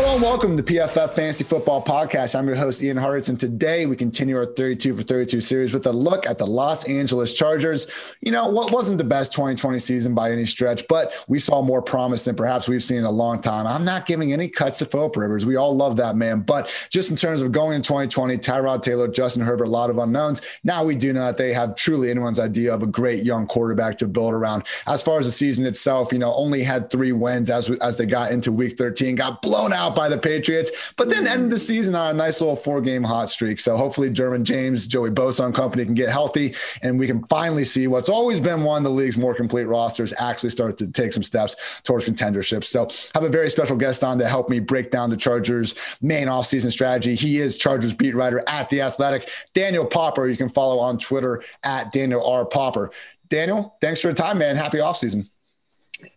Hello and welcome to PFF Fantasy Football Podcast. I'm your host, Ian Hartitz, and today we continue our 32 for 32 series with a look at the Los Angeles Chargers. You know, what wasn't the best 2020 season by any stretch, but we saw more promise than perhaps we've seen in a long time. I'm not giving any cuts to Philip Rivers. We all love that man. But just in terms of going in 2020, Tyrod Taylor, Justin Herbert, a lot of unknowns. Now we do know that they have truly anyone's idea of a great young quarterback to build around. As far as the season itself, you know, only had three wins as, as they got into week 13, got blown out out by the Patriots, but then end the season on a nice little four game hot streak. So hopefully Derwin James, Joey Bosa and company can get healthy and we can finally see what's always been one of the league's more complete rosters actually start to take some steps towards contendership. So I have a very special guest on to help me break down the Chargers main offseason strategy. He is Chargers beat writer at The Athletic, Daniel Popper. You can follow on Twitter at Daniel R. Popper. Daniel, thanks for the time, man. Happy offseason.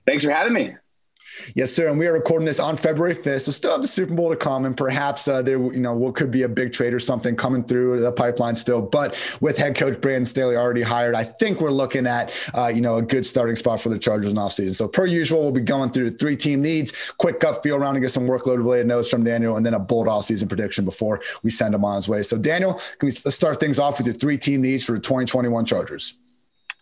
Thanks for having me. Yes, sir. And we are recording this on February 5th. So still have the Super Bowl to come. And perhaps uh, there, you know, what could be a big trade or something coming through the pipeline still. But with head coach Brandon Staley already hired, I think we're looking at, uh, you know, a good starting spot for the Chargers in offseason. So per usual, we'll be going through three team needs, quick gut feel around and get some workload related notes from Daniel, and then a bold offseason prediction before we send him on his way. So Daniel, can we start things off with your three team needs for the 2021 Chargers?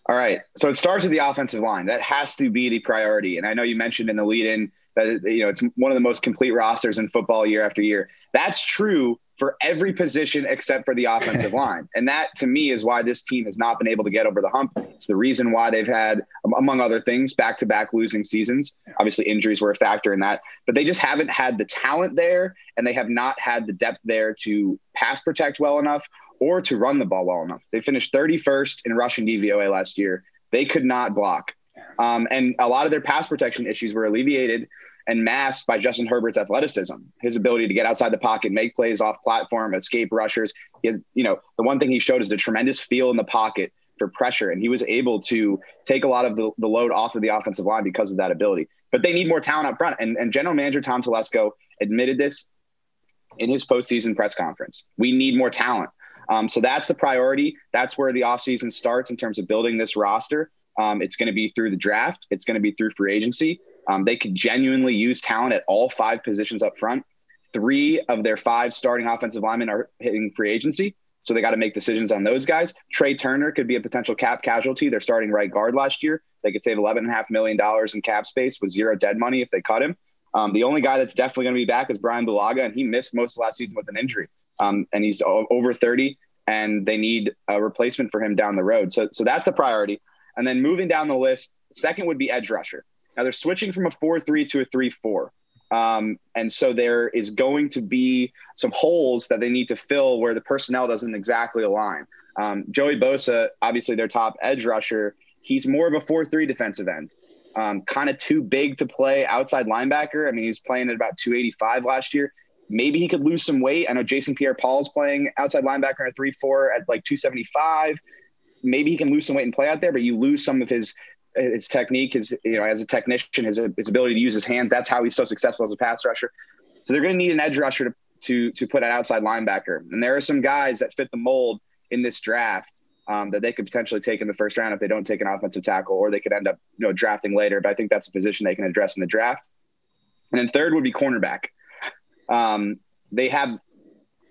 All right. So it starts with the offensive line. That has to be the priority. And I know you mentioned in the lead in that you know it's one of the most complete rosters in football year after year. That's true for every position except for the offensive line. And that to me is why this team has not been able to get over the hump. It's the reason why they've had, among other things, back to back losing seasons. Obviously, injuries were a factor in that, but they just haven't had the talent there and they have not had the depth there to pass protect well enough or to run the ball well enough. They finished 31st in rushing DVOA last year. They could not block. Um, and a lot of their pass protection issues were alleviated and masked by Justin Herbert's athleticism, his ability to get outside the pocket, make plays off platform, escape rushers. He has, you know, the one thing he showed is the tremendous feel in the pocket for pressure. And he was able to take a lot of the, the load off of the offensive line because of that ability. But they need more talent up front. And, and general manager Tom Telesco admitted this in his postseason press conference. We need more talent. Um, so that's the priority. That's where the offseason starts in terms of building this roster. Um, it's going to be through the draft. It's going to be through free agency. Um, they could genuinely use talent at all five positions up front. Three of their five starting offensive linemen are hitting free agency. So they got to make decisions on those guys. Trai Turner could be a potential cap casualty. They're starting right guard last year. They could save $11.5 million in cap space with zero dead money if they cut him. Um, the only guy that's definitely going to be back is Brian Bulaga, and he missed most of last season with an injury. Um, and he's over 30, and they need a replacement for him down the road. So, so that's the priority. And then moving down the list, second would be edge rusher. Now they're switching from a 4 3 to a 3 4. Um, and so there is going to be some holes that they need to fill where the personnel doesn't exactly align. Um, Joey Bosa, obviously their top edge rusher, he's more of a 4 3 defensive end. Um, kind of too big to play outside linebacker. I mean, he was playing at about 285 last year. Maybe he could lose some weight. I know Jason Pierre Paul is playing outside linebacker at 3 4 at like 275. Maybe he can lose some weight and play out there, but you lose some of his his technique, his you know, as a technician, his his ability to use his hands. That's how he's so successful as a pass rusher. So they're going to need an edge rusher to to to put an outside linebacker. And there are some guys that fit the mold in this draft um, that they could potentially take in the first round if they don't take an offensive tackle, or they could end up you know drafting later. But I think that's a position they can address in the draft. And then third would be cornerback. Um, they have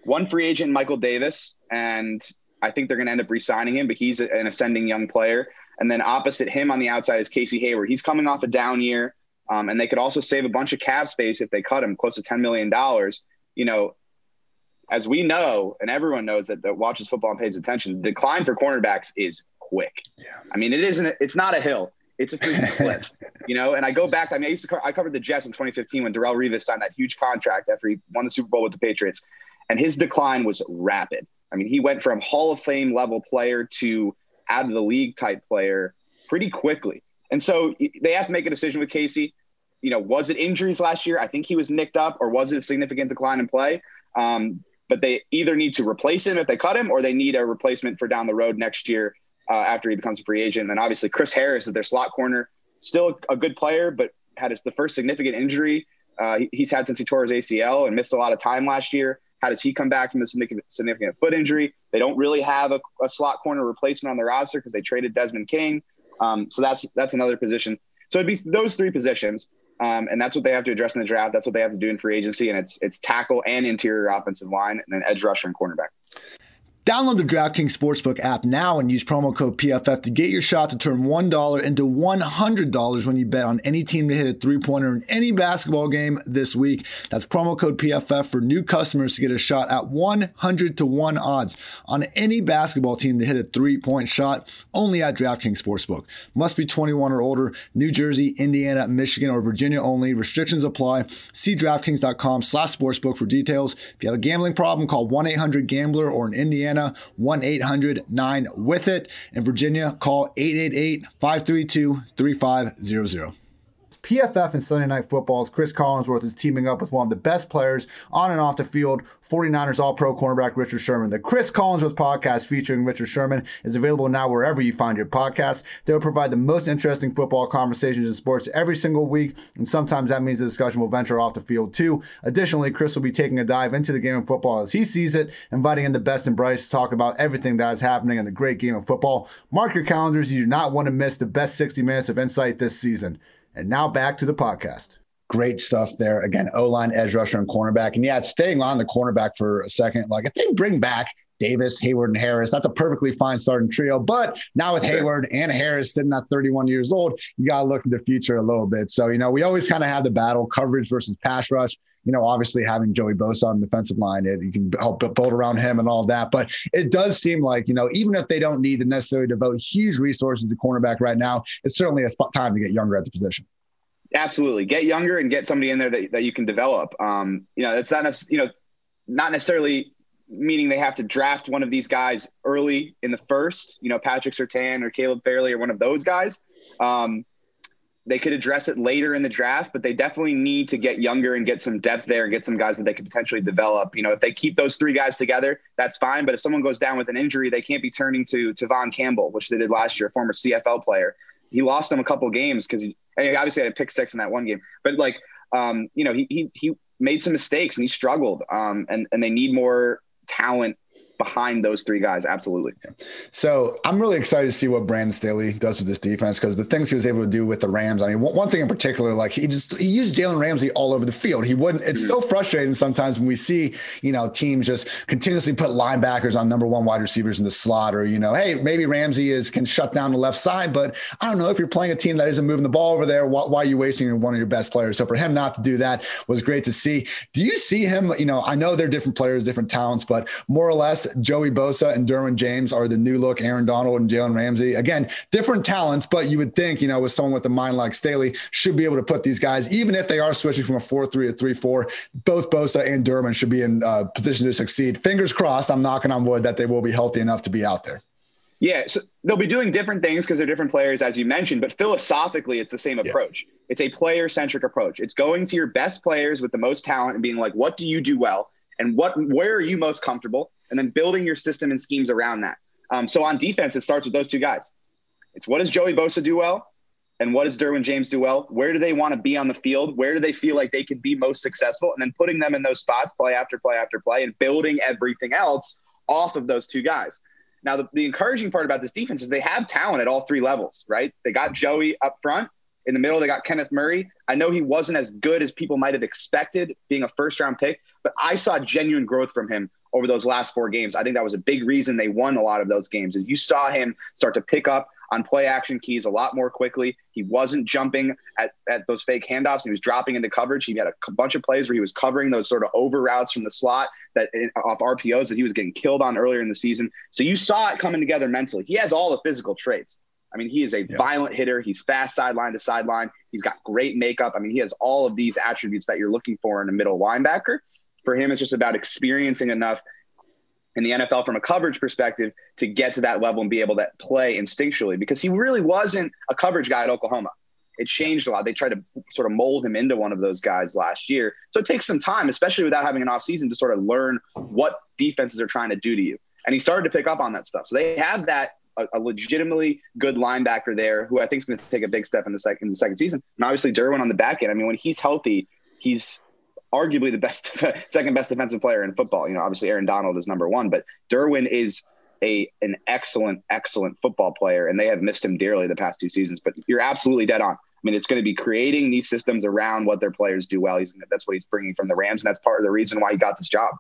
one free agent, Michael Davis, and I think they're going to end up re-signing him. But he's an ascending young player. And then opposite him on the outside is Casey Hayward. He's coming off a down year. Um, and they could also save a bunch of cap space if they cut him close to $10 million. You know, as we know, and everyone knows that, that watches football and pays attention, the decline for cornerbacks is quick. Yeah. I mean, it isn't, it's not a hill. It's a freaking cliff, you know. And I go back. I mean, I used to co- I covered the Jets in 2015 when Darrelle Revis signed that huge contract after he won the Super Bowl with the Patriots, and his decline was rapid. I mean, he went from Hall of Fame level player to out of the league type player pretty quickly. And so they have to make a decision with Casey. You know, was it injuries last year? I think he was nicked up, or was it a significant decline in play? Um, but they either need to replace him if they cut him, or they need a replacement for down the road next year uh, after he becomes a free agent. And then obviously Chris Harris is their slot corner, still a good player, but had his the first significant injury uh, he's had since he tore his ACL and missed a lot of time last year. How does he come back from the significant, foot injury? They don't really have a, a slot corner replacement on their roster because they traded Desmond King. Um, so that's that's another position. So it'd be those three positions. Um, and that's what they have to address in the draft. That's what they have to do in free agency. And it's it's tackle and interior offensive line, and then edge rusher and cornerback. Download the DraftKings Sportsbook app now and use promo code PFF to get your shot to turn $1 into $100 when you bet on any team to hit a three pointer in any basketball game this week. That's promo code PFF for new customers to get a shot at 100 to 1 odds on any basketball team to hit a three point shot only at DraftKings Sportsbook. Must be 21 or older, New Jersey, Indiana, Michigan, or Virginia only. Restrictions apply. See DraftKings.com slash sportsbook for details. If you have a gambling problem, call 1 800 Gambler or in Indiana. 1 800 9 with it. In Virginia, call 888 532 3500. PFF and Sunday Night Football's Chris Collinsworth is teaming up with one of the best players on and off the field, 49ers All Pro cornerback Richard Sherman. The Chris Collinsworth podcast featuring Richard Sherman is available now wherever you find your podcasts. They will provide the most interesting football conversations in sports every single week, and sometimes that means the discussion will venture off the field too. Additionally, Chris will be taking a dive into the game of football as he sees it, inviting in the best and brightest to talk about everything that is happening in the great game of football. Mark your calendars, you do not want to miss the best 60 minutes of insight this season. And now back to the podcast. Great stuff there. Again, O line, edge rusher, and cornerback. And yeah, staying on the cornerback for a second. Like if they bring back Davis, Hayward, and Harris. That's a perfectly fine starting trio. But now with Hayward and Harris sitting at 31 years old, you got to look in the future a little bit. So, you know, we always kind of have the battle coverage versus pass rush. You know, obviously having Joey Bosa on the defensive line, it, you can help build around him and all that. But it does seem like, you know, even if they don't need to necessarily devote huge resources to cornerback right now, it's certainly a spot time to get younger at the position. Absolutely, get younger and get somebody in there that, that you can develop. Um, you know, it's not you know, not necessarily meaning they have to draft one of these guys early in the first. You know, Patrick Surtain or Caleb Farley or one of those guys. Um, they could address it later in the draft, but they definitely need to get younger and get some depth there and get some guys that they could potentially develop. You know, if they keep those three guys together, that's fine. But if someone goes down with an injury, they can't be turning to to Von Campbell, which they did last year, a former CFL player. He lost them a couple games because he, he obviously had a pick six in that one game, but like, um, you know, he, he, he made some mistakes and he struggled. Um, and, and they need more talent behind those three guys. Absolutely. So I'm really excited to see what Brandon Staley does with this defense because the things he was able to do with the Rams. I mean, one thing in particular, like he just he used Jalen Ramsey all over the field. He wouldn't. It's so mm-hmm. frustrating sometimes when we see you know teams just continuously put linebackers on number one wide receivers in the slot, or you know, hey, maybe Ramsey is can shut down the left side, but I don't know if you're playing a team that isn't moving the ball over there. Why, why are you wasting one of your best players? So for him not to do that was great to see. Do you see him? You know, I know they're different players, different talents, but more or less, Joey Bosa and Derwin James are the new look Aaron Donald and Jalen Ramsey. Again, different talents, but you would think, you know, with someone with a mind like Staley, should be able to put these guys, even if they are switching from a 4 3 to 3 4, both Bosa and Derwin should be in uh, position to succeed. Fingers crossed, I'm knocking on wood that they will be healthy enough to be out there. Yeah, so they'll be doing different things because they're different players, as you mentioned, but philosophically, it's the same approach. Yeah. It's a player centric approach. It's going to your best players with the most talent and being like, what do you do well? And what where are you most comfortable? And then building your system and schemes around that. Um, so on defense, it starts with those two guys. It's what does Joey Bosa do well? And what does Derwin James do well? Where do they want to be on the field? Where do they feel like they can be most successful? And then putting them in those spots, play after play after play, and building everything else off of those two guys. Now, the, the encouraging part about this defense is they have talent at all three levels, right? They got Joey up front. In the middle, they got Kenneth Murray. I know he wasn't as good as people might have expected being a first round pick, but I saw genuine growth from him over those last four games. I think that was a big reason they won a lot of those games. Is you saw him start to pick up on play action keys a lot more quickly. He wasn't jumping at, at those fake handoffs. He was dropping into coverage. He had a bunch of plays where he was covering those sort of over routes from the slot that off RPOs that he was getting killed on earlier in the season. So you saw it coming together mentally. He has all the physical traits. I mean, he is a yeah. violent hitter. He's fast sideline to sideline. He's got great makeup. I mean, he has all of these attributes that you're looking for in a middle linebacker. For him, it's just about experiencing enough in the NFL from a coverage perspective to get to that level and be able to play instinctually because he really wasn't a coverage guy at Oklahoma. It changed a lot. They tried to sort of mold him into one of those guys last year. So it takes some time, especially without having an offseason, to sort of learn what defenses are trying to do to you. And he started to pick up on that stuff. So they have that a, legitimately good linebacker there who I think is going to take a big step in the second in the second season. And obviously Derwin on the back end. I mean, when he's healthy, he's arguably the best, second best defensive player in football. You know, obviously Aaron Donald is number one, but Derwin is a an excellent, excellent football player, and they have missed him dearly the past two seasons. But you're absolutely dead on. I mean, it's going to be creating these systems around what their players do well. He's, that's what he's bringing from the Rams, and that's part of the reason why he got this job.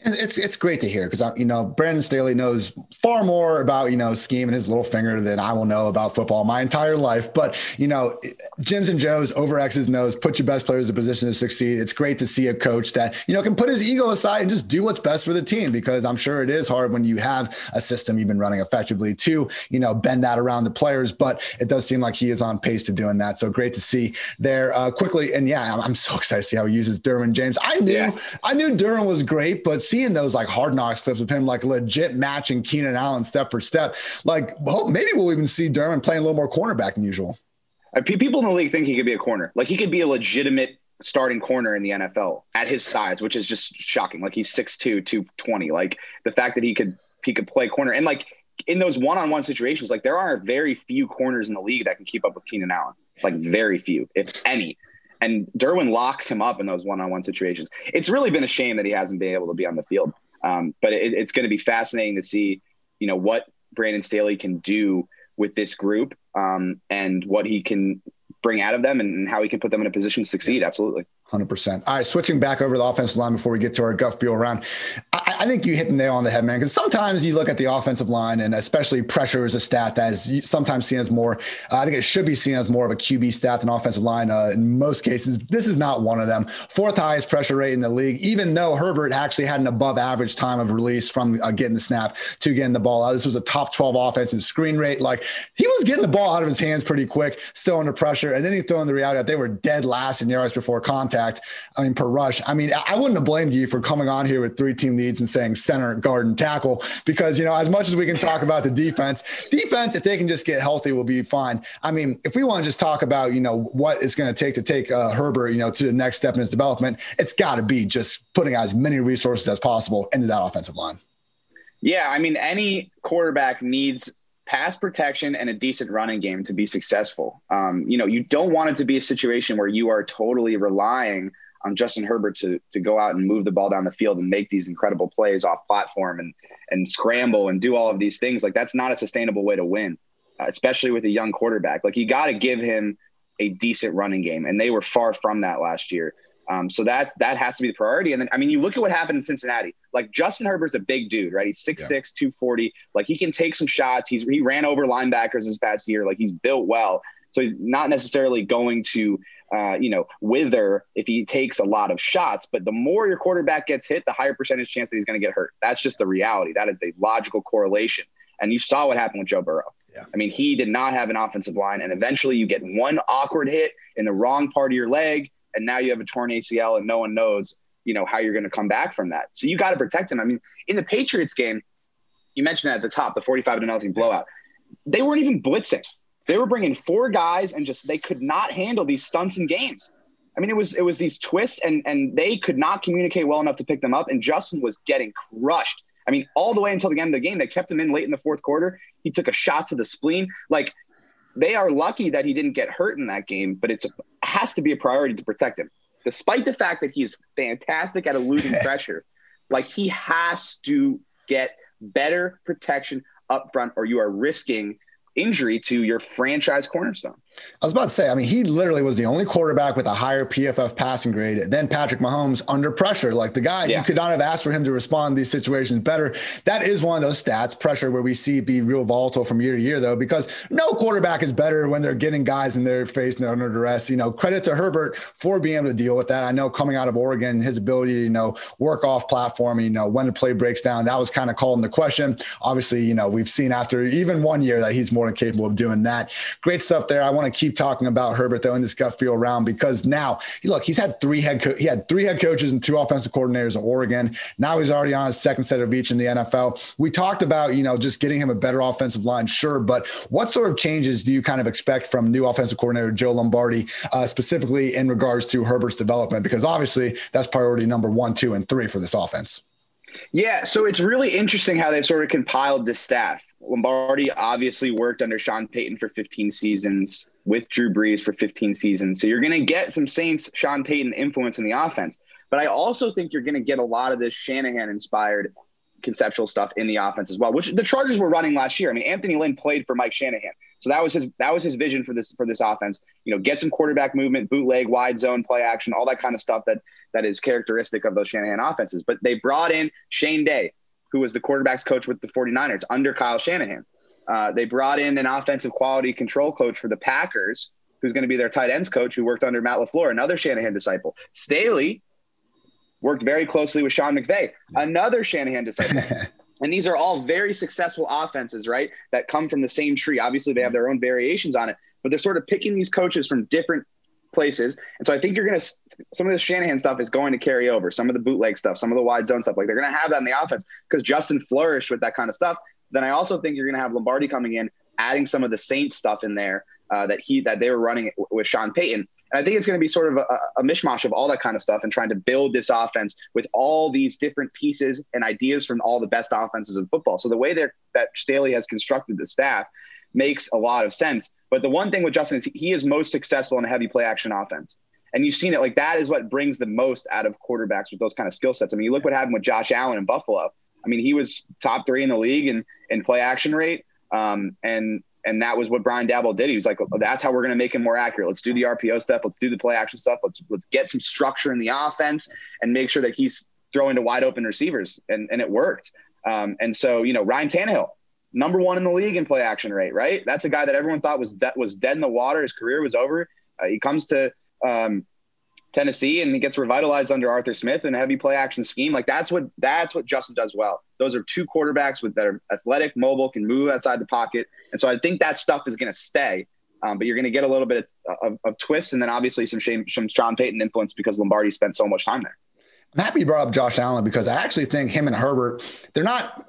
It's it's great to hear because you know Brandon Staley knows far more about you know scheme and his little finger than I will know about football my entire life. But you know, Jim's and Joe's over X's nose, put your best players in a position to succeed. It's great to see a coach that you know can put his ego aside and just do what's best for the team because I'm sure it is hard when you have a system you've been running effectively to you know bend that around the players. But it does seem like he is on pace to doing that. So great to see there uh, quickly. And yeah, I'm, I'm, so excited to see how he uses Derwin James. I knew yeah. I knew Derwin was great, but seeing those like hard knocks clips of him like legit matching Keenan Allen step for step, like well, maybe we'll even see Derwin playing a little more cornerback than usual. Uh, people in the league think he could be a corner. Like he could be a legitimate starting corner in the NFL at his size, which is just shocking. Like he's 6'2, 220. Like the fact that he could he could play corner and like in those one-on-one situations, like there are very few corners in the league that can keep up with Keenan Allen. Like very few, if any and Derwin locks him up in those one-on-one situations. It's really been a shame that he hasn't been able to be on the field. Um, but it, it's going to be fascinating to see, you know, what Brandon Staley can do with this group um, and what he can bring out of them and how he can put them in a position to succeed. Absolutely. 100%. All right, switching back over the offensive line before we get to our gut feel round. I, I think you hit the nail on the head, man, because sometimes you look at the offensive line and especially pressure is a stat that is sometimes seen as more, uh, I think it should be seen as more of a QB stat than offensive line uh, in most cases. This is not one of them. Fourth highest pressure rate in the league, even though Herbert actually had an above average time of release from uh, getting the snap to getting the ball out. This was a top 12 offense offensive screen rate. Like he was getting the ball out of his hands pretty quick, still under pressure. And then he threw in the reality that they were dead last in yards before contact contact. I mean, per rush. I mean, I wouldn't have blamed you for coming on here with three team leads and saying center, guard, and tackle because, you know, as much as we can talk about the defense, defense, if they can just get healthy, will be fine. I mean, if we want to just talk about, you know, what it's going to take to take uh, Herbert, you know, to the next step in his development, it's got to be just putting as many resources as possible into that offensive line. Yeah. I mean, any quarterback needs pass protection and a decent running game to be successful. Um, you know, you don't want it to be a situation where you are totally relying on Justin Herbert to to go out and move the ball down the field and make these incredible plays off platform and and scramble and do all of these things. Like that's not a sustainable way to win, uh, especially with a young quarterback. Like you got to give him a decent running game, and they were far from that last year. Um, so that that has to be the priority. And then, I mean, you look at what happened in Cincinnati. Like Justin Herbert's a big dude, right? He's 6'6", yeah. 240. Like he can take some shots. He's he ran over linebackers this past year. Like he's built well. So he's not necessarily going to, uh, you know, wither if he takes a lot of shots. But the more your quarterback gets hit, the higher percentage chance that he's going to get hurt. That's just the reality. That is the logical correlation. And you saw what happened with Joe Burrow. Yeah. I mean, he did not have an offensive line, and eventually you get one awkward hit in the wrong part of your leg, and now you have a torn ACL and no one knows, you know, how you're going to come back from that. So you got to protect him. I mean, in the Patriots game, you mentioned at the top, the 45 to nothing blowout. They weren't even blitzing. They were bringing four guys and just they could not handle these stunts and games. I mean, it was it was these twists and and they could not communicate well enough to pick them up. And Justin was getting crushed. I mean, all the way until the end of the game, they kept him in late in the fourth quarter. He took a shot to the spleen. Like they are lucky that he didn't get hurt in that game, but it's a, has to be a priority to protect him, despite the fact that he's fantastic at eluding pressure. Like he has to get better protection up front, or you are risking injury to your franchise cornerstone. I was about to say, I mean, he literally was the only quarterback with a higher PFF passing grade than Patrick Mahomes under pressure. Like the guy, yeah. you could not have asked for him to respond to these situations better. That is one of those stats, pressure, where we see be real volatile from year to year, though, because no quarterback is better when they're getting guys in their face and they're under duress. You know, credit to Herbert for being able to deal with that. I know coming out of Oregon, his ability to, you know, work off platform, you know, when the play breaks down, that was kind of called into question. Obviously, you know, we've seen after even one year that he's more capable of doing that. Great stuff there. I want to keep talking about Herbert though in this gut feel round because now look, he's had three head co- he had three head coaches and two offensive coordinators at Oregon. Now he's already on his second set of each in the NFL. We talked about you know just getting him a better offensive line, sure, but what sort of changes do you kind of expect from new offensive coordinator Joe Lombardi, uh, specifically in regards to Herbert's development? Because obviously that's priority number one, two, and three for this offense. Yeah, so it's really interesting how they've sort of compiled this staff. Lombardi obviously worked under Sean Payton for 15 seasons, with Drew Brees for 15 seasons. So you're going to get some Saints Sean Payton influence in the offense. But I also think you're going to get a lot of this Shanahan inspired conceptual stuff in the offense as well, which the Chargers were running last year. I mean, Anthony Lynn played for Mike Shanahan. So that was his that was his vision for this for this offense. You know, get some quarterback movement, bootleg, wide zone, play action, all that kind of stuff that that is characteristic of those Shanahan offenses. But they brought in Shane Day, who was the quarterbacks coach with the 49ers under Kyle Shanahan. Uh, they brought in an offensive quality control coach for the Packers, who's going to be their tight ends coach, who worked under Matt LaFleur, another Shanahan disciple. Staley worked very closely with Sean McVay, another Shanahan disciple. and these are all very successful offenses, right? That come from the same tree. Obviously, they have their own variations on it, but they're sort of picking these coaches from different places. And so I think you're going to, some of the Shanahan stuff is going to carry over. Some of the bootleg stuff, some of the wide zone stuff, like they're going to have that in the offense because Justin flourished with that kind of stuff. Then I also think you're going to have Lombardi coming in, adding some of the Saints stuff in there uh, that he that they were running with Sean Payton. And I think it's going to be sort of a, a, mishmash of all that kind of stuff and trying to build this offense with all these different pieces and ideas from all the best offenses in football. So the way that that Staley has constructed the staff makes a lot of sense. But the one thing with Justin is he is most successful in a heavy play action offense. And you've seen it like that is what brings the most out of quarterbacks with those kind of skill sets. I mean, you look what happened with Josh Allen in Buffalo. I mean, he was top three in the league in, in play action rate. Um, and and that was what Brian Daboll did. He was like, "That's how we're going to make him more accurate. Let's do the RPO stuff. Let's do the play action stuff. Let's let's get some structure in the offense and make sure that he's throwing to wide open receivers." And and it worked. Um, and so you know, Ryan Tannehill, number one in the league in play action rate. Right, that's a guy that everyone thought was de- was dead in the water. His career was over. Uh, he comes to um, Tennessee and he gets revitalized under Arthur Smith in a heavy play action scheme. Like that's what that's what Justin does well. Those are two quarterbacks with that are athletic, mobile, can move outside the pocket, and so I think that stuff is going to stay. Um, but you're going to get a little bit of, of, of twists, and then obviously some Shane, some Sean Payton influence because Lombardi spent so much time there. I'm happy you brought up Josh Allen because I actually think him and Herbert, they're not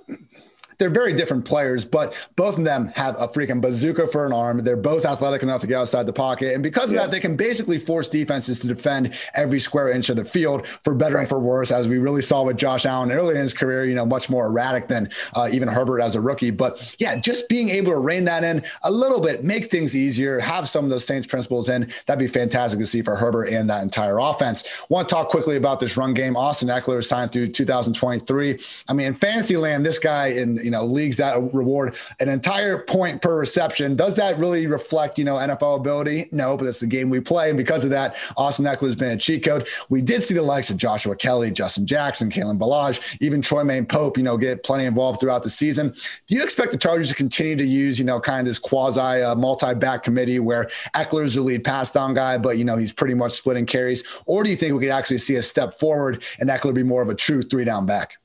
they're very different players, but both of them have a freaking bazooka for an arm. They're both athletic enough to get outside the pocket. And because of yeah. that, they can basically force defenses to defend every square inch of the field for better right. and for worse, as we really saw with Josh Allen early in his career, you know, much more erratic than uh, even Herbert as a rookie. But yeah, just being able to rein that in a little bit, make things easier, have some of those Saints principles in, that'd be fantastic to see for Herbert and that entire offense. Want to talk quickly about this run game. Austin Ekeler signed through 2023. I mean, in fantasy land, this guy in, you know, leagues that reward an entire point per reception. Does that really reflect, you know, NFL ability? No, but it's the game we play. And because of that, Austin Ekeler's been a cheat code. We did see the likes of Joshua Kelley, Justin Jackson, Kalen Ballage, even Troy Troymaine Pope, you know, get plenty involved throughout the season. Do you expect the Chargers to continue to use, you know, kind of this quasi uh, multi back committee where Ekeler's the lead pass down guy, but, you know, he's pretty much splitting carries? Or do you think we could actually see a step forward and Ekeler be more of a true three down back?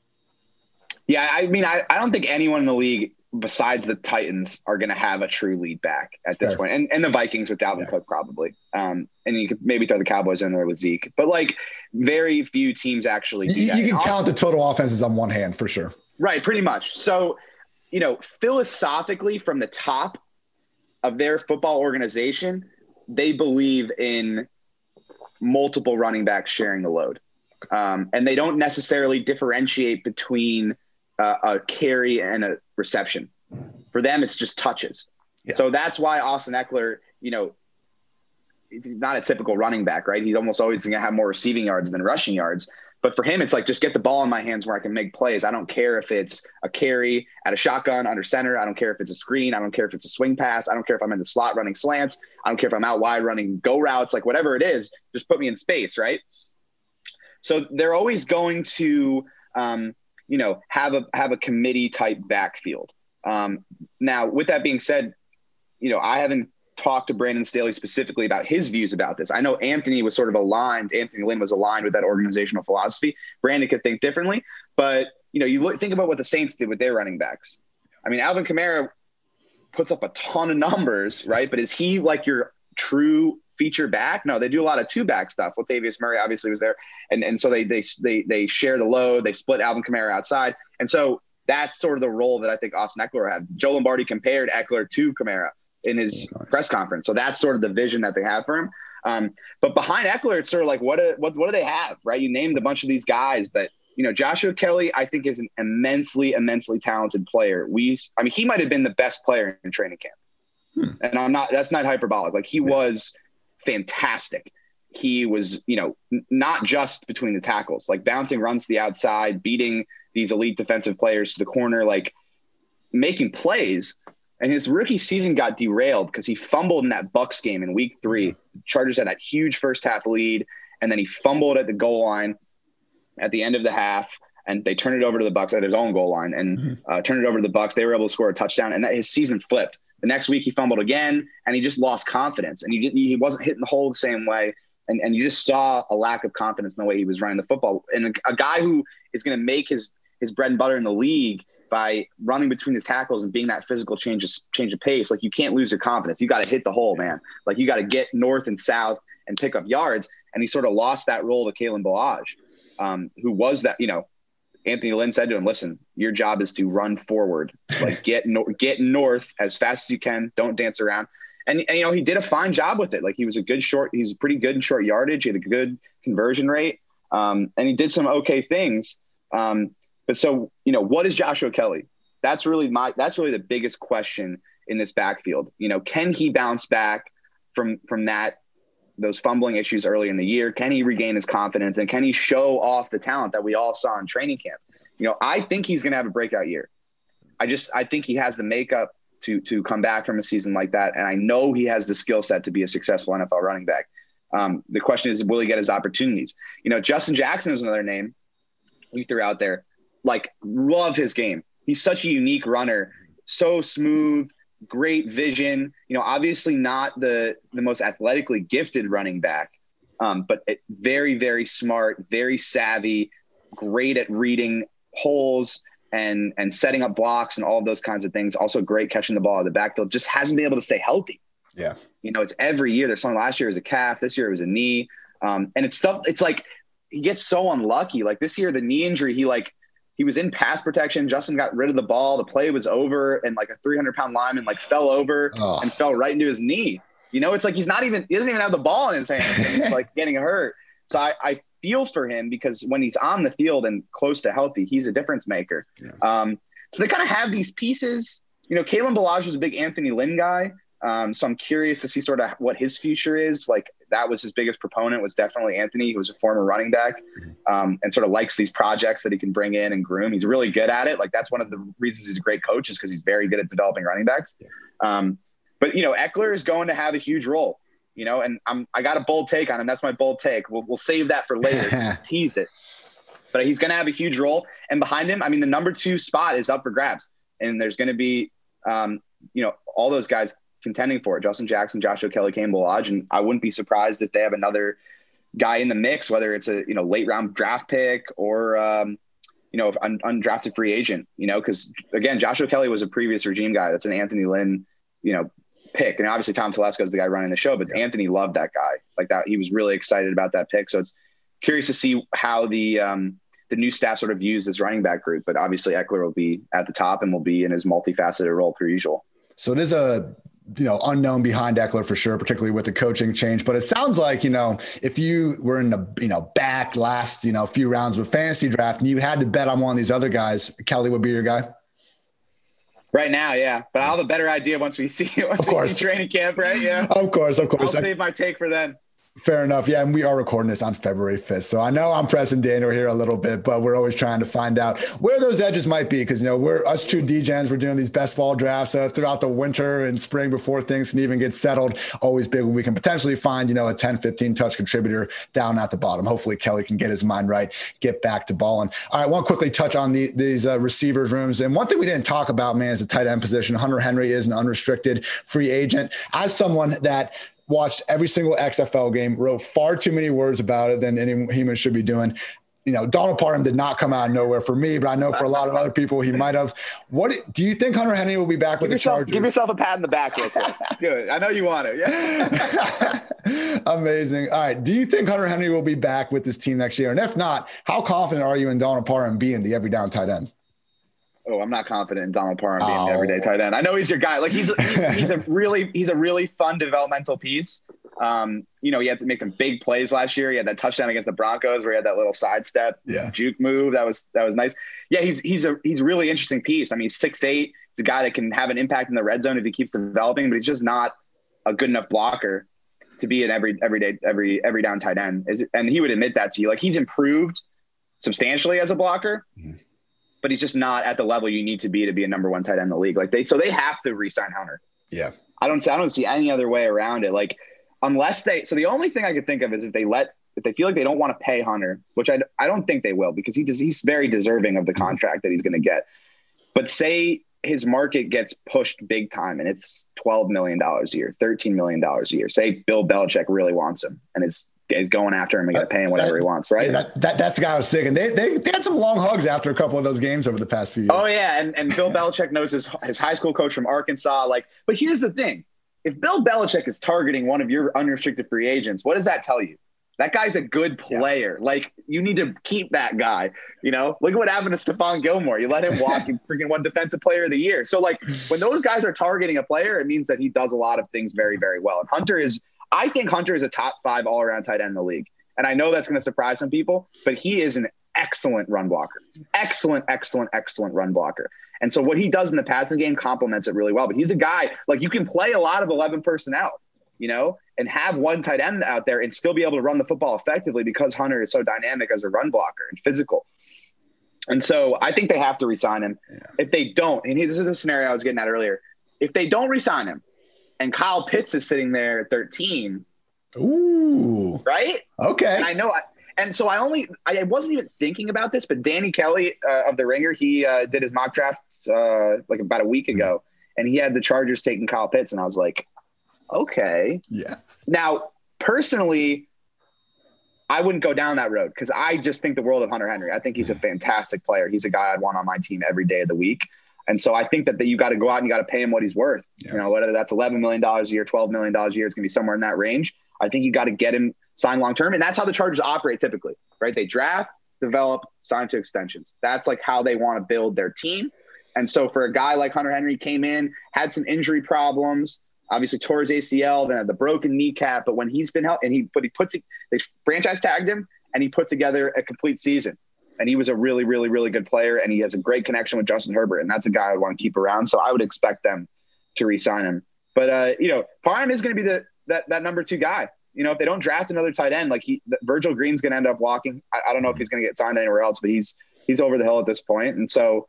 Yeah, I mean, I, I don't think anyone in the league besides the Titans are going to have a true lead back at this point. and and the Vikings with Dalvin yeah. Cook probably, um, and you could maybe throw the Cowboys in there with Zeke, but like very few teams actually. you, you can count the total offenses on one hand for sure. Right, pretty much. So, you know, philosophically, from the top of their football organization, they believe in multiple running backs sharing the load. Um, and they don't necessarily differentiate between uh, a carry and a reception. For them, it's just touches. Yeah. So that's why Austin Ekeler, you know, he's not a typical running back, right? He's almost always going to have more receiving yards than rushing yards. But for him, it's like just get the ball in my hands where I can make plays. I don't care if it's a carry at a shotgun under center. I don't care if it's a screen. I don't care if it's a swing pass. I don't care if I'm in the slot running slants. I don't care if I'm out wide running go routes, like whatever it is, just put me in space, right? So they're always going to um, you know, have a have a committee type backfield. Um, now, with that being said, you know, I haven't talked to Brandon Staley specifically about his views about this. I know Anthony was sort of aligned. Anthony Lynn was aligned with that organizational philosophy. Brandon could think differently, but you know, you look, think about what the Saints did with their running backs. I mean, Alvin Kamara puts up a ton of numbers, right? But is he like your true feature back. No, they do a lot of two back stuff. Latavius Murray obviously was there, and and so they they they they share the load. They split Alvin Kamara outside, and so that's sort of the role that I think Austin Ekeler had. Joe Lombardi compared Ekeler to Kamara in his nice. press conference, so that's sort of the vision that they have for him. Um, but behind Ekeler, it's sort of like what do, what what do they have, right? You named a bunch of these guys, but you know Joshua Kelley, I think is an immensely immensely talented player. We, I mean, he might have been the best player in training camp. Hmm. And I'm not, that's not hyperbolic. Like he yeah. was fantastic. He was, you know, n- not just between the tackles, like bouncing runs to the outside, beating these elite defensive players to the corner, like making plays. and his rookie season got derailed because he fumbled in that Bucs game in Week Three. Chargers had that huge first half lead, and then he fumbled at the goal line at the end of the half, and they turned it over to the Bucs at his own goal line and mm-hmm. uh, turned it over to the Bucs. They were able to score a touchdown, and that his season flipped. The next week he fumbled again, and he just lost confidence, and he. He wasn't hitting the hole the same way, and and you just saw a lack of confidence in the way he was running the football. And a, a guy who is going to make his his bread and butter in the league by running between his tackles and being that physical change of, change of pace, like you can't lose your confidence. You got to hit the hole, man. Like you got to get north and south and pick up yards. And he sort of lost that role to Kalen Ballage, um, who was that, you know, Anthony Lynn said to him, listen, your job is to run forward, like get, no- get north as fast as you can. Don't dance around. And, and, you know, he did a fine job with it. Like he was a good short, he's pretty good in short yardage. He had a good conversion rate. Um, and he did some okay things. Um, but so, you know, what is Joshua Kelley? That's really my, that's really the biggest question in this backfield. You know, can he bounce back from, from that those fumbling issues early in the year? Can he regain his confidence and can he show off the talent that we all saw in training camp? You know, I think he's going to have a breakout year. I just I think he has the makeup to to come back from a season like that, and I know he has the skill set to be a successful NFL running back. Um, the question is, will he get his opportunities? You know, Justin Jackson is another name we threw out there. Like, love his game. He's such a unique runner, so smooth, great vision. You know, obviously not the the most athletically gifted running back, um, but very very smart, very savvy, great at reading holes and and setting up blocks and all of those kinds of things. Also great catching the ball at the backfield. Just hasn't been able to stay healthy. Yeah, you know, it's every year. There's something last year was a calf. This year it was a knee. Um, and it's stuff. It's like he gets so unlucky. Like this year, the knee injury, he like he was in pass protection. Justin got rid of the ball. The play was over, and like a 300 pound lineman like fell over oh. and fell right into his knee. You know, it's like he's not even he doesn't even have the ball in his hand. he's like getting hurt. So I, I feel for him because when he's on the field and close to healthy, he's a difference maker. Yeah. Um, so they kind of have these pieces. You know, Kalen Ballage was a big Anthony Lynn guy. Um, so I'm curious to see sort of what his future is. Like that was his biggest proponent was definitely Anthony, who was a former running back, um, and sort of likes these projects that he can bring in and groom. He's really good at it. Like that's one of the reasons he's a great coach is because he's very good at developing running backs. Um, but you know, Ekeler is going to have a huge role. You know, and I'm I got a bold take on him. That's my bold take. We'll we'll save that for later. Just tease it. But he's going to have a huge role, and behind him, I mean, the number two spot is up for grabs, and there's going to be, um, you know, all those guys contending for it. Justin Jackson, Joshua Kelley, Kalen Ballage, and I wouldn't be surprised if they have another guy in the mix, whether it's a you know late round draft pick or um, you know un- undrafted free agent. You know, because again, Joshua Kelley was a previous regime guy. That's an Anthony Lynn, you know, pick, and obviously Tom Telesco is the guy running the show, but yeah. Anthony loved that guy like that. He was really excited about that pick. So it's curious to see how the um, the new staff sort of views this running back group. But obviously Ekeler will be at the top and will be in his multifaceted role per usual. So it is a you know, unknown behind Ekeler for sure, particularly with the coaching change. But it sounds like, you know, if you were in the, you know, back last, you know, few rounds with fantasy draft and you had to bet on one of these other guys, Kelley would be your guy. Right now, yeah. But I'll have a better idea once we see once of we see training camp, right? Yeah. Of course, of course. I'll save my take for then. Fair enough. Yeah. And we are recording this on February 5th. So I know I'm pressing Daniel here a little bit, but we're always trying to find out where those edges might be. Cause, you know, we're us two DGens, we're doing these best ball drafts uh, throughout the winter and spring before things can even get settled. Always big we can potentially find, you know, a 10, 15 touch contributor down at the bottom. Hopefully Kelley can get his mind right, get back to balling. All right. I want to quickly touch on the, these uh, receivers rooms. And one thing we didn't talk about, man, is the tight end position. Hunter Henry is an unrestricted free agent. As someone that watched every single XFL game, wrote far too many words about it than any human should be doing. You know, Donald Parham did not come out of nowhere for me, but I know for a lot of other people he might have. What do you think Hunter Henry will be back give with yourself, the Chargers? Give yourself a pat in the back. Real quick. Good. I know you want it. Yeah. Amazing. All right. Do you think Hunter Henry will be back with this team next year? And if not, how confident are you in Donald Parham being the every down tight end? Oh, I'm not confident in Donald Parham being oh. the everyday tight end. I know he's your guy. Like he's he's, he's a really he's a really fun developmental piece. Um, you know, he had to make some big plays last year. He had that touchdown against the Broncos where he had that little sidestep yeah. juke move. That was that was nice. Yeah, he's he's a he's a really interesting piece. I mean, he's six eight. He's a guy that can have an impact in the red zone if he keeps developing, but he's just not a good enough blocker to be an every every day every every down tight end. Is And he would admit that to you. Like he's improved substantially as a blocker. Mm-hmm but he's just not at the level you need to be to be a number one tight end in the league. Like they, so they have to re-sign Hunter. Yeah. I don't see, I don't see any other way around it. Like unless they, so the only thing I could think of is if they let, if they feel like they don't want to pay Hunter, which I, I don't think they will because he does, he's very deserving of the contract that he's going to get. But say his market gets pushed big time and it's $12 million a year, $13 million a year. Say Bill Belichick really wants him and it's is going after him and going to pay him whatever that, he wants, right? That, that, that's the guy I was sick. And they, they, they, had some long hugs after a couple of those games over the past few years. Oh, yeah. And, and Bill Belichick knows his, his high school coach from Arkansas. Like, but here's the thing if Bill Belichick is targeting one of your unrestricted free agents, what does that tell you? That guy's a good player. Yeah. Like you need to keep that guy. You know, look at what happened to Stephon Gilmore. You let him walk and freaking one defensive player of the year. So like when those guys are targeting a player, it means that he does a lot of things very, very well. And Hunter is, I think Hunter is a top five all around tight end in the league. And I know that's going to surprise some people, but he is an excellent run blocker. Excellent, excellent, excellent run blocker. And so what he does in the passing game complements it really well. But he's a guy like you can play a lot of 11 personnel, you know, and have one tight end out there and still be able to run the football effectively because Hunter is so dynamic as a run blocker and physical. And so I think they have to resign him. Yeah. If they don't, and this is the scenario I was getting at earlier. If they don't resign him and Kyle Pitts is sitting there at 13, Ooh. Right? Okay. And I know. I, and so I only, I wasn't even thinking about this, but Danny Kelly uh, of The Ringer, he uh, did his mock draft uh, like about a week ago, mm-hmm. and he had the Chargers taking Kyle Pitts. And I was like, okay. Yeah. Now, personally, I wouldn't go down that road because I just think the world of Hunter Henry. I think he's a fantastic player. He's a guy I'd want on my team every day of the week. And so I think that, that you got to go out and you got to pay him what he's worth. Yeah. You know, whether that's $11 million a year, $12 million a year, it's going to be somewhere in that range. I think you got to get him signed long term. And that's how the Chargers operate typically, right? They draft, develop, sign to extensions. That's like how they want to build their team. And so for a guy like Hunter Henry came in, had some injury problems, obviously tore his ACL, then had the broken kneecap. But when he's been helped and he but he puts they franchise tagged him and he put together a complete season. And he was a really, really, really good player. And he has a great connection with Justin Herbert. And that's a guy I would want to keep around. So I would expect them to re-sign him. But uh, you know, Parham is going to be the that that number two guy. You know, if they don't draft another tight end, like he Virgil Green's going to end up walking. I, I, don't know if he's going to get signed anywhere else, but he's he's over the hill at this point. And so,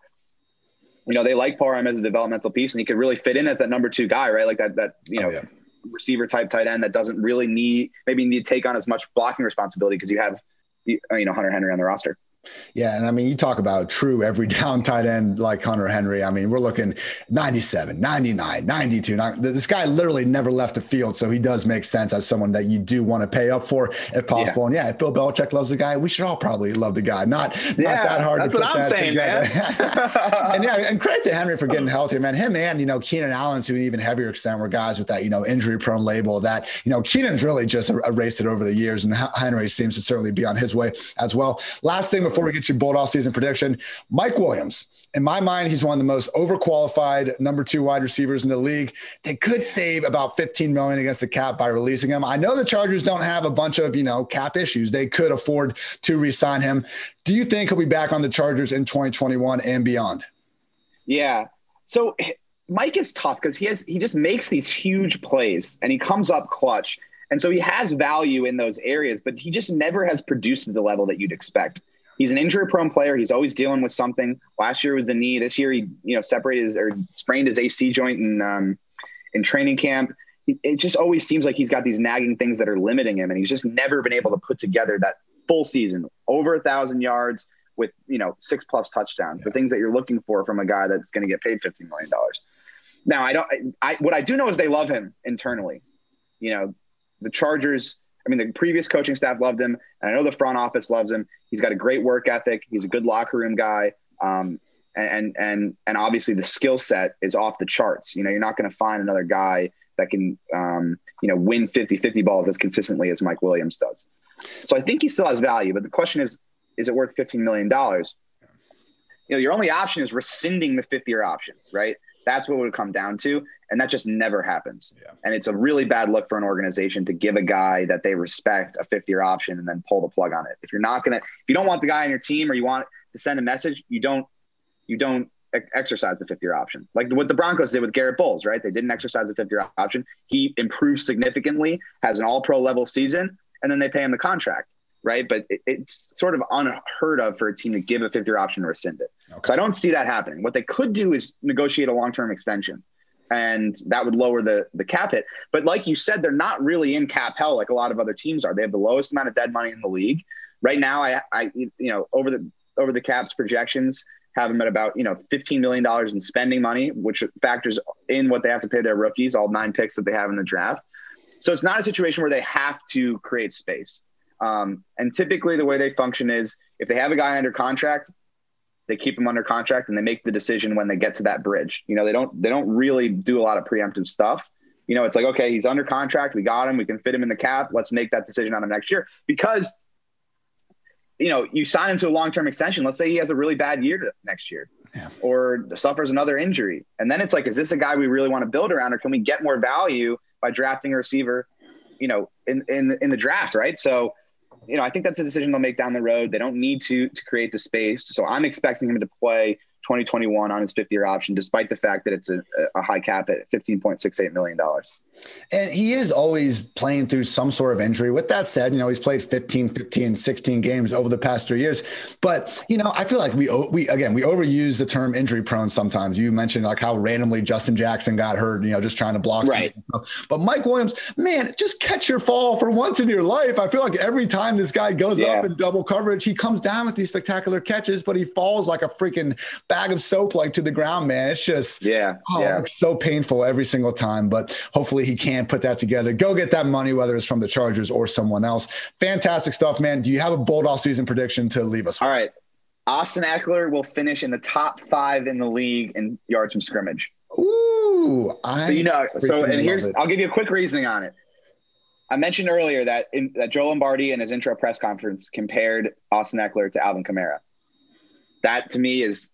you know, they like Parham as a developmental piece, and he could really fit in as that number two guy, right? Like that that you know. Oh, yeah. Receiver type tight end that doesn't really need maybe need to take on as much blocking responsibility because you have you know Hunter Henry on the roster. Yeah, and I mean, you talk about true every down tight end like Hunter Henry. I mean, we're looking 97, 99, 92. this guy literally never left the field, so he does make sense as someone that you do want to pay up for if possible. Yeah. And yeah, if Bill Belichick loves the guy, we should all probably love the guy. Not yeah, not that hard. That's what I'm saying, together. man. and yeah, and credit to Henry for getting healthier, man. Him and you know Keenan Allen to an even heavier extent were guys with that you know injury prone label. That you know Keenan's really just er, erased it over the years, and Henry seems to certainly be on his way as well. Last thing before we get your bold off season prediction. Mike Williams, in my mind, he's one of the most overqualified number two wide receivers in the league. They could save about 15 million against the cap by releasing him. I know the Chargers don't have a bunch of, you know, cap issues. They could afford to re-sign him. Do you think he'll be back on the Chargers in 2021 and beyond? Yeah. So Mike is tough because he has he just makes these huge plays and he comes up clutch. And so he has value in those areas, but he just never has produced at the level that you'd expect he's an injury prone player. He's always dealing with something. Last year was the knee. This year he, you know, separated his or sprained his AC joint in um, in training camp. It just always seems like he's got these nagging things that are limiting him, and he's just never been able to put together that full season, over a thousand yards with you know six plus touchdowns. Yeah. The things that you're looking for from a guy that's going to get paid fifteen million dollars. Now I don't. I what I do know is they love him internally. You know, the Chargers I mean, the previous coaching staff loved him, and I know the front office loves him. He's got a great work ethic. He's a good locker room guy. Um, and and and obviously the skill set is off the charts. You know, you're not going to find another guy that can um, you know win 50-50 balls as consistently as Mike Williams does. So I think he still has value, but the question is, is it worth 15 million dollars? You know, your only option is rescinding the fifth year option, right? That's what it would come down to. And that just never happens. Yeah. And it's a really bad look for an organization to give a guy that they respect a fifth year option and then pull the plug on it. If you're not going to, if you don't want the guy on your team or you want to send a message, you don't, you don't exercise the fifth year option. Like what the Broncos did with Garrett Bolles, right? They didn't exercise the fifth year option. He improved significantly, has an all pro level season, and then they pay him the contract, right? But it, it's sort of unheard of for a team to give a fifth year option and rescind it. Okay. So I don't see that happening. What they could do is negotiate a long term extension and that would lower the the cap hit. But like you said, they're not really in cap hell like a lot of other teams are. They have the lowest amount of dead money in the league right now. I, I you know over the over the caps projections have them at about you know fifteen million dollars in spending money, which factors in what they have to pay their rookies, all nine picks that they have in the draft. So it's not a situation where they have to create space. Um, and typically, the way they function is if they have a guy under contract, they keep them under contract and they make the decision when they get to that bridge. You know, they don't they don't really do a lot of preemptive stuff. You know, it's like, okay, he's under contract, we got him, we can fit him in the cap. Let's make that decision on him next year. Because, you know, you sign him to a long-term extension. Let's say he has a really bad year next year yeah. or suffers another injury. And then it's like, is this a guy we really want to build around, or can we get more value by drafting a receiver, you know, in in in the draft, right? So you know, I think that's a decision they'll make down the road. They don't need to to create the space. So I'm expecting him to play 2021 on his fifth year option, despite the fact that it's a, a high cap at 15.68 million dollars. And he is always playing through some sort of injury. With that said, you know, he's played 15, 15, 16 games over the past three years. But, you know, I feel like we, we again, we overuse the term injury prone sometimes. You mentioned like how randomly Justin Jackson got hurt, you know, just trying to block. Right. But Mike Williams, man, just catch your fall for once in your life. I feel like every time this guy goes yeah. up in double coverage, he comes down with these spectacular catches, but he falls like a freaking bag of soap like to the ground, man. It's just, yeah, oh, yeah. so painful every single time. But hopefully, he can put that together. Go get that money, whether it's from the Chargers or someone else. Fantastic stuff, man. Do you have a bold off-season prediction to leave us? All right. Austin Ekeler will finish in the top five in the league in yards from scrimmage. Ooh, I so you know, so and here's I'll give you a quick reasoning on it. I mentioned earlier that in, that Joe Lombardi in his intro press conference compared Austin Ekeler to Alvin Kamara. That to me is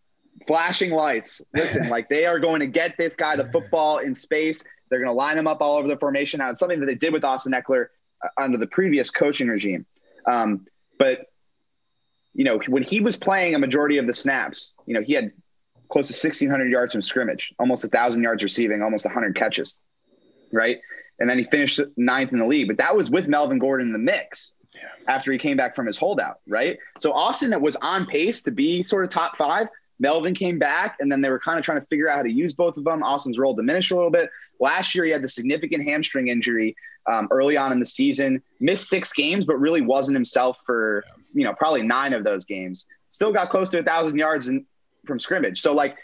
flashing lights. Listen, like they are going to get this guy the football in space. They're going to line him up all over the formation. Now, it's something that they did with Austin Ekeler uh, under the previous coaching regime. Um, but, you know, when he was playing a majority of the snaps, you know, he had close to 1,600 yards from scrimmage, almost 1,000 yards receiving, almost 100 catches, right? And then he finished ninth in the league. But that was with Melvin Gordon in the mix yeah. after he came back from his holdout, right? So Austin was on pace to be sort of top five. Melvin came back, and then they were kind of trying to figure out how to use both of them. Austin's role diminished a little bit. Last year, he had the significant hamstring injury um, early on in the season, missed six games, but really wasn't himself for you know probably nine of those games. Still got close to a thousand yards in, from scrimmage. So like,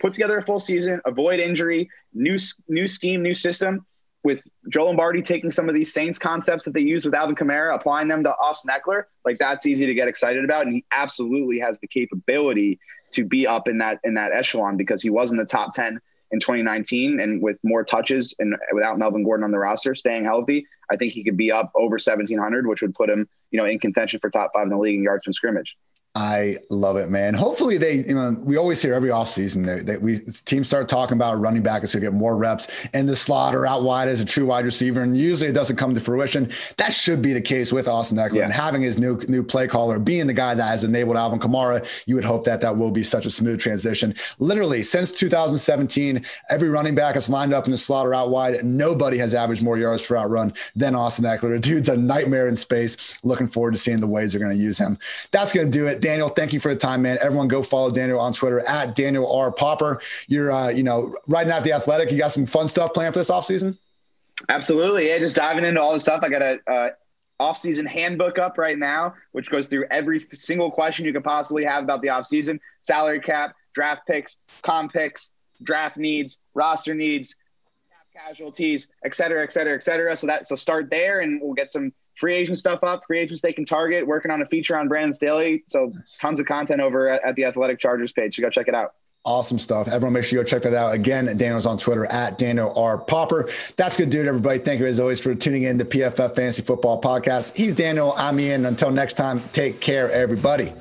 put together a full season, avoid injury, new new scheme, new system. With Joe Lombardi taking some of these Saints concepts that they use with Alvin Kamara, applying them to Austin Ekeler, like that's easy to get excited about, and he absolutely has the capability to be up in that in that echelon because he was in the top 10 in 2019 and with more touches and without Melvin Gordon on the roster staying healthy, I think he could be up over 1700 which would put him, you know, in contention for top 5 in the league in yards from scrimmage. I love it, man. Hopefully they, you know, we always hear every offseason that we teams start talking about running back is going to get more reps in the slot or out wide as a true wide receiver. And usually it doesn't come to fruition. That should be the case with Austin Ekeler yeah. and having his new new play caller being the guy that has enabled Alvin Kamara. You would hope that that will be such a smooth transition. Literally since 2017, every running back has lined up in the slot or out wide. Nobody has averaged more yards per route run than Austin Ekeler. The dude's a nightmare in space. Looking forward to seeing the ways they're going to use him. That's going to do it. Daniel, thank you for the time, man. Everyone go follow Daniel on Twitter at Daniel R. Popper. You're, uh, you know, riding out the athletic. You got some fun stuff planned for this offseason? Absolutely. Yeah, just diving into all the stuff. I got a uh, off-season handbook up right now, which goes through every single question you could possibly have about the off-season: salary cap, draft picks, comp picks, draft needs, roster needs, casualties, et cetera, et cetera, et cetera. So that so start there, and we'll get some free agent stuff up, free agents they can target, working on a feature on Brandon Staley. So tons of content over at, at the Athletic Chargers page. So go check it out. Awesome stuff. Everyone make sure you go check that out. Again, Daniel's on Twitter at Daniel R. Popper. That's good, dude, everybody. Thank you as always for tuning in to PFF Fantasy Football Podcast. He's Daniel. I'm Ian. Until next time, take care, everybody.